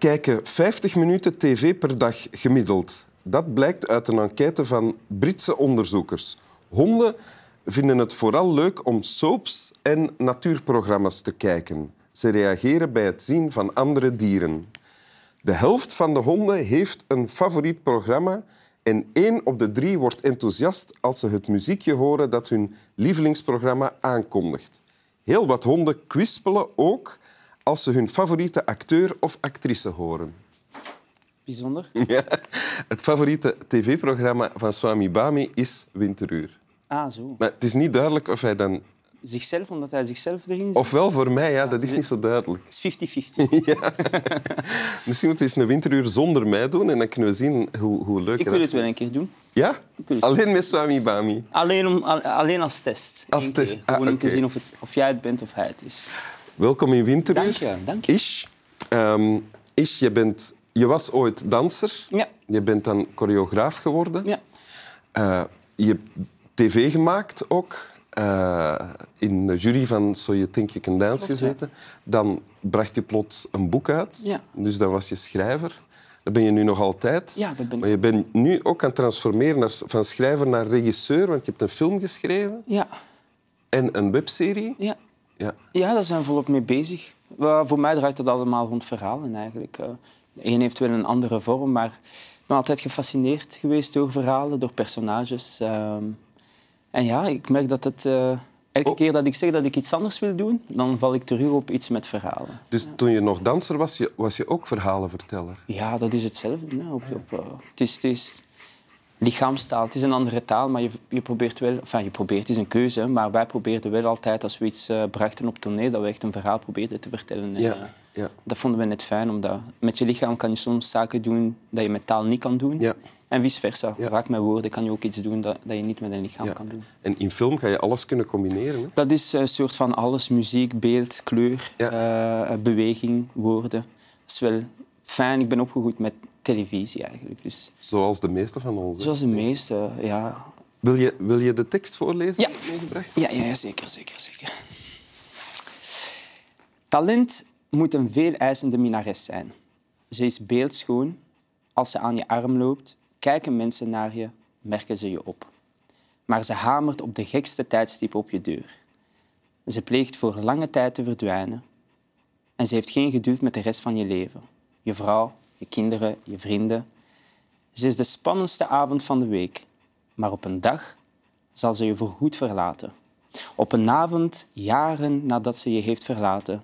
Kijken 50 minuten tv per dag gemiddeld. Dat blijkt uit een enquête van Britse onderzoekers. Honden vinden het vooral leuk om soaps en natuurprogramma's te kijken. Ze reageren bij het zien van andere dieren. De helft van de honden heeft een favoriet programma en één op de drie wordt enthousiast als ze het muziekje horen dat hun lievelingsprogramma aankondigt. Heel wat honden kwispelen ook als ze hun favoriete acteur of actrice horen. Bijzonder. Ja. Het favoriete tv-programma van Swami Bami is Winteruur. Ah, zo. Maar het is niet duidelijk of hij dan... Zichzelf, omdat hij zichzelf erin zit. Ofwel voor mij, ja, dat is niet zo duidelijk. Het is 50-50. Ja. Misschien moet hij eens een winteruur zonder mij doen en dan kunnen we zien hoe, hoe leuk Ik wil het wel een keer doen. Ja? Alleen met Swami Bami. Alleen, om, al- alleen als test. Als Eén test. Ah, Gewoon om te zien of, het, of jij het bent of hij het is. Welkom in Winteruur. Dank je, dank je. Ish, ehm, Ish je, bent, je was ooit danser. Ja. Je bent dan choreograaf geworden. Ja. Eh, je hebt tv gemaakt ook. Eh, in de jury van So You Think You Can Dance Klopt, ja. gezeten. Dan bracht je plots een boek uit. Ja. Dus dan was je schrijver. Dat ben je nu nog altijd. Ja, dat ben ik. Maar je bent nu ook aan het transformeren naar, van schrijver naar regisseur. Want je hebt een film geschreven Ja. en een webserie. Ja. Ja. ja, daar zijn we volop mee bezig. Voor mij draait het allemaal rond verhalen eigenlijk. Eh, De een heeft wel een andere vorm, maar ik ben altijd gefascineerd geweest door verhalen, door personages. Ehm, en ja, ik merk dat het... eh, elke Oh. keer dat ik zeg dat ik iets anders wil doen, dan val ik terug op iets met verhalen. Dus toen je nog danser was, was je ook verhalenverteller. Ja, dat is hetzelfde. hè. Op, op, eh, het, is, het is lichaamstaal. Het is een andere taal, maar je, je probeert wel... Enfin, je probeert, het is een keuze, maar wij probeerden wel altijd, als we iets eh, brachten op toneel, dat we echt een verhaal probeerden te vertellen. En, Ja, eh, ja. Dat vonden we net fijn, omdat met je lichaam kan je soms zaken doen dat je met taal niet kan doen. Ja. En vice versa. Ja. Vaak met woorden kan je ook iets doen dat, dat je niet met een lichaam Ja. kan doen. En in film ga je alles kunnen combineren. Hè? Dat is een soort van alles. Muziek, beeld, kleur, eh, beweging, woorden. Dat is wel fijn. Ik ben opgegroeid met televisie eigenlijk. Dus Zoals de meeste van ons. zoals de meeste, ja. Wil, je, wil je de tekst voorlezen? Ja. meegebracht? Ja, ja, ja, zeker, zeker, zeker. Talent moet een veel eisende minares zijn. Ze is beeldschoon. Als ze aan je arm loopt, kijken mensen naar je, merken ze je op. Maar ze hamert op de gekste tijdstip op je deur. Ze pleegt voor lange tijd te verdwijnen. En ze heeft geen geduld met de rest van je leven. Je vrouw, je kinderen, je vrienden. Ze is de spannendste avond van de week. Maar op een dag zal ze je voorgoed verlaten. Op een avond, jaren nadat ze je heeft verlaten,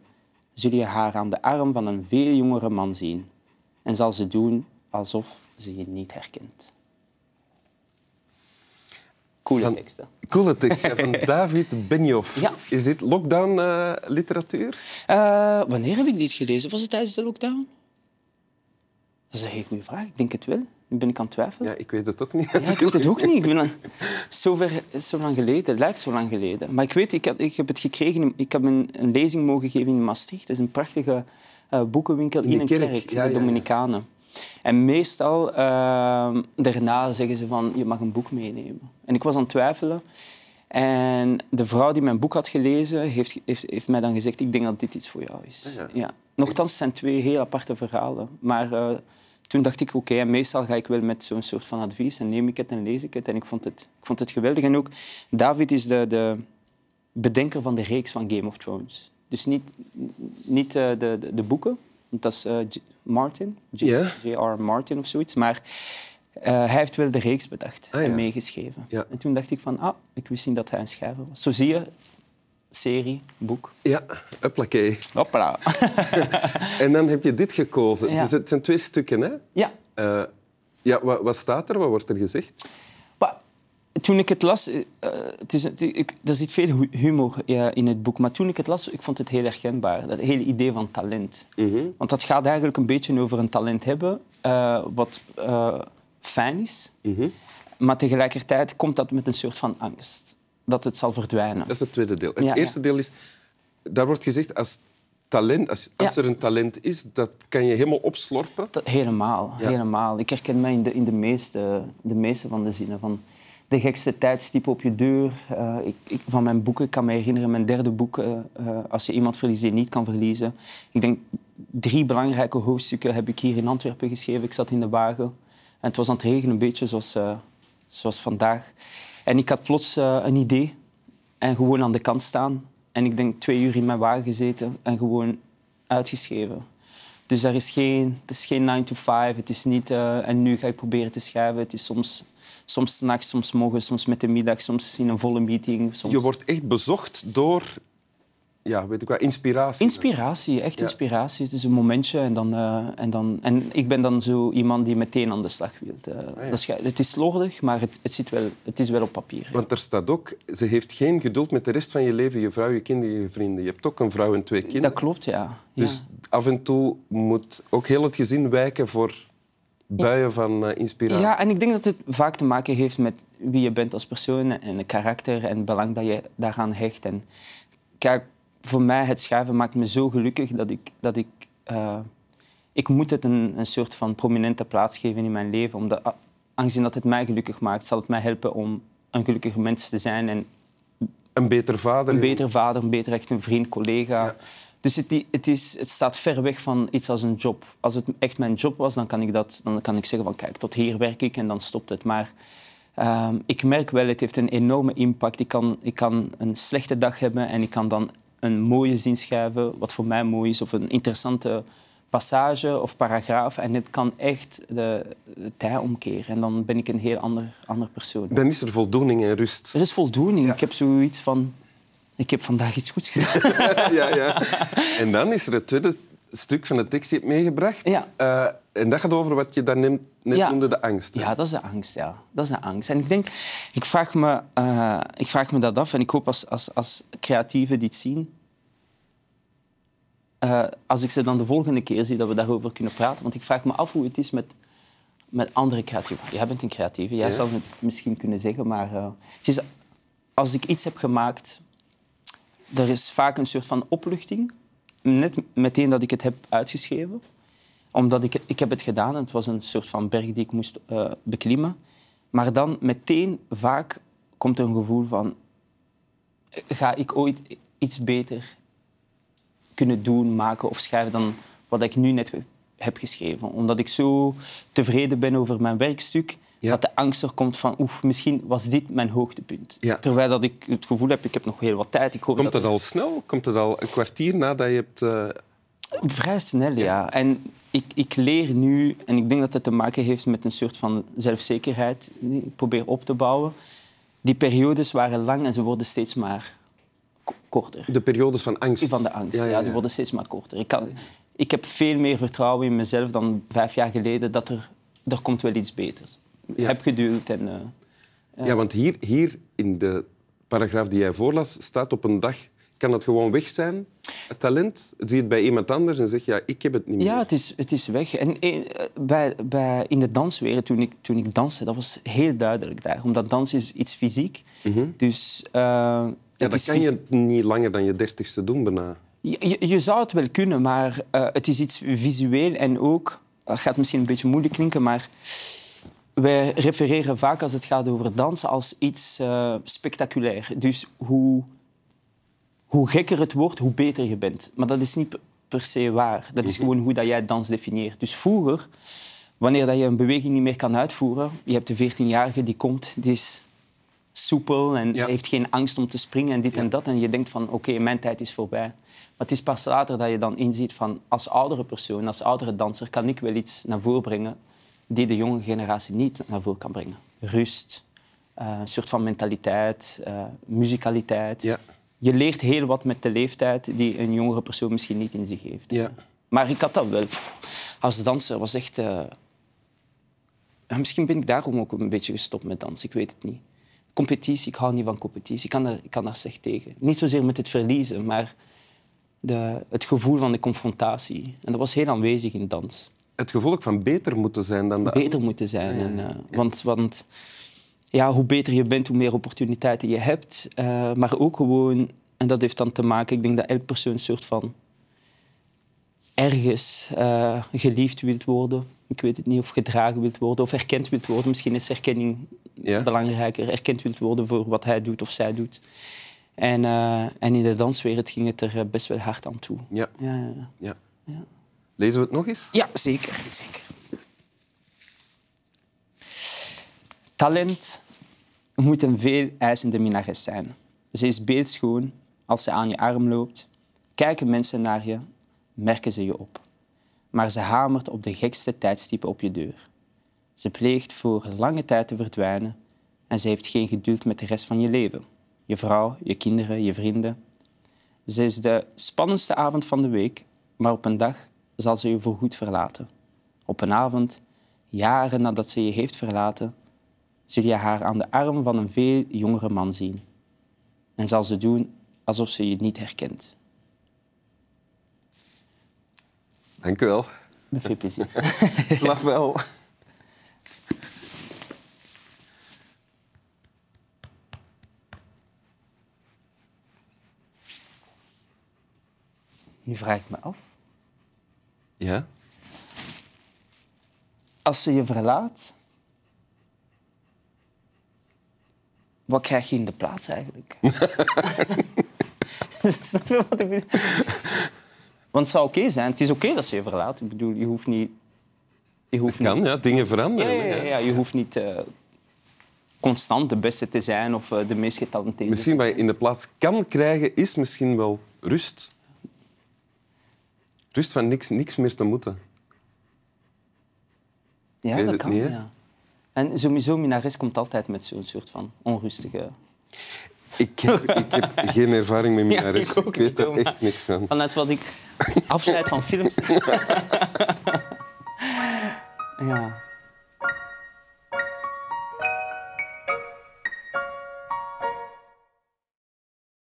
zul je haar aan de arm van een veel jongere man zien. En zal ze doen alsof ze je niet herkent. Coole Van- teksten. Coole tekst hè, van David Benioff. Ja. Is dit lockdown-literatuur? Eh, wanneer heb ik dit gelezen? Was het tijdens de lockdown? Dat is een hele goede vraag. Ik denk het wel. Nu ben ik aan het twijfelen. ja, ik weet het ook niet. Ja, ik weet het ook niet. Ik ben aan- zo, ver, zo lang geleden. Het lijkt zo lang geleden. Maar ik weet, ik, had, ik heb het gekregen. Ik heb een, een lezing mogen geven in Maastricht. Het is een prachtige eh, boekenwinkel in, een kerk. kerk, Ja, de ja. Dominicanen. En meestal eh, daarna zeggen ze van, je mag een boek meenemen. En ik was aan het twijfelen. En de vrouw die mijn boek had gelezen, heeft, heeft, heeft mij dan gezegd, ik denk dat dit iets voor jou is. Ja, Ja. Nochtans, het zijn twee heel aparte verhalen. Maar eh, toen dacht ik, oké, en meestal ga ik wel met zo'n soort van advies en neem ik het en lees ik het. En ik vond het, ik vond het geweldig. En ook, David is de, de bedenker van de reeks van Game of Thrones. Dus niet, niet eh, de, de, de boeken, want dat is eh, J- Martin. J.R. Martin of zoiets. Maar eh, hij heeft wel de reeks bedacht Ah, ja. en meegeschreven. Ja. En toen dacht ik van, ah, ik wist niet dat hij een schrijver was. Zo zie je, serie, boek. Ja, uppakee. Hoppala. En dan heb je dit gekozen. Ja. Dus het zijn twee stukken, hè? ja. Eh, ja, wat, wat staat er? Wat wordt er gezegd? Toen ik het las, eh, het is, het- ik, er zit veel hu- humor eh, in het boek, maar toen ik het las, ik vond het heel herkenbaar. Dat hele idee van talent. Want dat gaat eigenlijk een beetje over een talent hebben, eh, wat fijn is, maar tegelijkertijd komt dat met een soort van angst. Dat het zal verdwijnen. Dat is het tweede deel. Het Ja, ja. eerste deel is... Daar wordt gezegd, als, talent, als, als Ja. er een talent is, dat kan je helemaal opslorpen. Dat- helemaal, helemaal. Ik herken mij in de, in de, meeste, de meeste van de zinnen. Van, de gekste tijdstip op je deur. Uh, ik, ik, van mijn boeken, ik kan me herinneren, mijn derde boek, uh, Als je iemand verliest die je niet kan verliezen. Ik denk, drie belangrijke hoofdstukken heb ik hier in Antwerpen geschreven. Ik zat in de wagen en het was aan het regenen, een beetje zoals, zoals vandaag. En ik had plots een idee en gewoon aan de kant staan. En ik denk twee uur in mijn wagen gezeten en gewoon uitgeschreven. Dus er is geen, het is geen 9 to 5. Het is niet uh, en nu ga ik proberen te schrijven. Het is soms, soms s'nachts, soms morgen, soms met de middag, soms in een volle meeting. Soms... Je wordt echt bezocht door ja, weet ik wat, inspiratie. Inspiratie, echt inspiratie. Het is een momentje en dan, uh, en dan... En ik ben dan zo iemand die meteen aan de slag wil. Uh, ah, ja. dat is, het is slordig, maar het, het, zit wel, het is wel op papier. Want er staat ook, ze heeft geen geduld met de rest van je leven, je vrouw, je kinderen, je vrienden. Je hebt ook een vrouw en twee kinderen. Dat klopt, ja. Dus af en toe moet ook heel het gezin wijken voor buien van uh, inspiratie. Ja, en ik denk dat het vaak te maken heeft met wie je bent als persoon en het karakter en het belang dat je daaraan hecht. En kijk, voor mij, het schrijven maakt me zo gelukkig dat ik... Dat ik, uh, ik moet het een, een soort van prominente plaats geven in mijn leven. Omdat, aangezien dat het mij gelukkig maakt, zal het mij helpen om een gelukkige mens te zijn. En een beter vader. Een beter vader, een beter echt een vriend, collega. Dus het, het, is, het staat ver weg van iets als een job. Als het echt mijn job was, dan kan ik, dat, dan kan ik zeggen van kijk, tot hier werk ik en dan stopt het. Maar uh, ik merk wel, het heeft een enorme impact. Ik kan, ik kan een slechte dag hebben en ik kan dan een mooie zin schrijven, wat voor mij mooi is, of een interessante passage of paragraaf. En het kan echt de, de tij omkeren. En dan ben ik een heel ander, ander persoon. Dan is er voldoening en rust. Er is voldoening. Ik heb zoiets van... Ik heb vandaag iets goeds gedaan. ja, ja. En dan is er het tweede stuk van de tekst die je hebt meegebracht. Ja. Uh, en dat gaat over wat je dan net ja. noemde, de angst. Ja, dat is de angst. Ja. Dat is de angst. En ik denk, ik vraag me, uh, ik vraag me dat af en ik hoop als, als, als creatieven dit zien, uh, als ik ze dan de volgende keer zie, dat we daarover kunnen praten. Want ik vraag me af hoe het is met, met andere creatieven. Jij bent een creatieve, jij ja. zou het misschien kunnen zeggen, maar het is, als ik iets heb gemaakt, er is vaak een soort van opluchting. Net meteen dat ik het heb uitgeschreven. Omdat ik, ik heb het gedaan en het was een soort van berg die ik moest uh, beklimmen. Maar dan meteen vaak komt er een gevoel van... Ga ik ooit iets beter kunnen doen, maken of schrijven dan wat ik nu net heb geschreven. Omdat ik zo tevreden ben over mijn werkstuk, dat de angst er komt van, oef, misschien was dit mijn hoogtepunt. Terwijl dat ik het gevoel heb, ik heb nog heel wat tijd. Ik hoop komt dat, al snel? Komt het al een kwartier nadat je hebt... Uh... Vrij snel, ja. En ik, ik leer nu, en ik denk dat het te maken heeft met een soort van zelfzekerheid die ik probeer op te bouwen. Die periodes waren lang en ze worden steeds maar korter. De periodes van angst? Van de angst, ja, die worden steeds maar korter. Ik, kan, ik heb veel meer vertrouwen in mezelf dan vijf jaar geleden dat er, er komt wel iets beters. Ik heb geduld en... Uh, ja, want hier, hier in de paragraaf die jij voorlas staat op een dag kan het gewoon weg zijn, het talent? Zie je het bij iemand anders en zeg je, ja, ik heb het niet meer? Ja, het is, het is weg. En eh, bij, bij, in de danswereld, toen ik, toen ik danste, dat was heel duidelijk daar. Omdat dans is iets fysiek. Mm Dus uh, ja, dat kan je niet langer dan je dertigste doen, bijna. Je, je, zou het wel kunnen, maar uh, het is iets visueel en ook... Dat gaat misschien een beetje moeilijk klinken, maar wij refereren vaak als het gaat over dansen als iets uh, spectaculair. Dus hoe, hoe gekker het wordt, hoe beter je bent. Maar dat is niet per se waar. Dat is mhm. gewoon hoe dat jij dans definieert. Dus vroeger, wanneer dat je een beweging niet meer kan uitvoeren, je hebt de 14-jarige die komt, die is soepel en heeft geen angst om te springen en dit en dat. En je denkt van, oké, mijn tijd is voorbij. Maar het is pas later dat je dan inziet van, als oudere persoon, als oudere danser, kan ik wel iets naar voren brengen die de jonge generatie niet naar voren kan brengen. Rust, uh, een soort van mentaliteit, uh, muzikaliteit. Ja. Je leert heel wat met de leeftijd die een jongere persoon misschien niet in zich heeft. Ja. Maar ik had dat wel. Als danser was echt... Uh... misschien ben ik daarom ook een beetje gestopt met dansen, ik weet het niet competitie, ik hou niet van competitie. Ik kan daar, ik kan daar slecht tegen. Niet zozeer met het verliezen, maar de, het gevoel van de confrontatie. En dat was heel aanwezig in dans. Het gevoel ook van beter moeten zijn dan de Beter moeten zijn. En, uh, want, want ja, hoe beter je bent, hoe meer opportuniteiten je hebt. Uh, maar ook gewoon, en dat heeft dan te maken, ik denk dat elk persoon een soort van ergens uh, geliefd wilt worden. Ik weet het niet of gedragen wilt worden of erkend wilt worden. Misschien is erkenning Ja. belangrijker. Erkend wilt worden voor wat hij doet of zij doet. En, eh, en in de danswereld ging het er eh, best wel hard aan toe. Ja. Ja, ja, ja. Lezen we het nog eens? Ja, zeker. zeker. Talent moet een veel eisende minnares zijn. Ze is beeldschoon als ze aan je arm loopt. Kijken mensen naar je, merken ze je op. Maar ze hamert op de gekste tijdstippen op je deur. Ze pleegt voor lange tijd te verdwijnen en ze heeft geen geduld met de rest van je leven. Je vrouw, je kinderen, je vrienden. Ze is de spannendste avond van de week, maar op een dag zal ze je voorgoed verlaten. Op een avond, jaren nadat ze je heeft verlaten, zul je haar aan de arm van een veel jongere man zien. En zal ze doen alsof ze je niet herkent. Dank u wel. Met veel plezier. Slap wel. Nu vraag ik me af. Ja? Als ze je verlaat, wat krijg je in de plaats eigenlijk? Snap je wat ik bedoel? Want het zou oké zijn. Het is oké dat ze je verlaat. Ik bedoel, je hoeft niet... Je hoeft Kan, niet ja. Dingen veranderen. ja, hè, ja, ja. ja, je hoeft niet eh, constant de beste te zijn of eh, de meest getalenteerde. Misschien wat je in de plaats kan krijgen, is misschien wel rust. Rust van niks, niks meer te moeten. Ja, dat kan. niet, ja. En sowieso, minares komt altijd met zo'n soort van onrustige... Ik heb, ik heb geen ervaring met Ja, minares. ik ook ik weet er echt niks van. Vanuit wat ik afscheid van films. ja.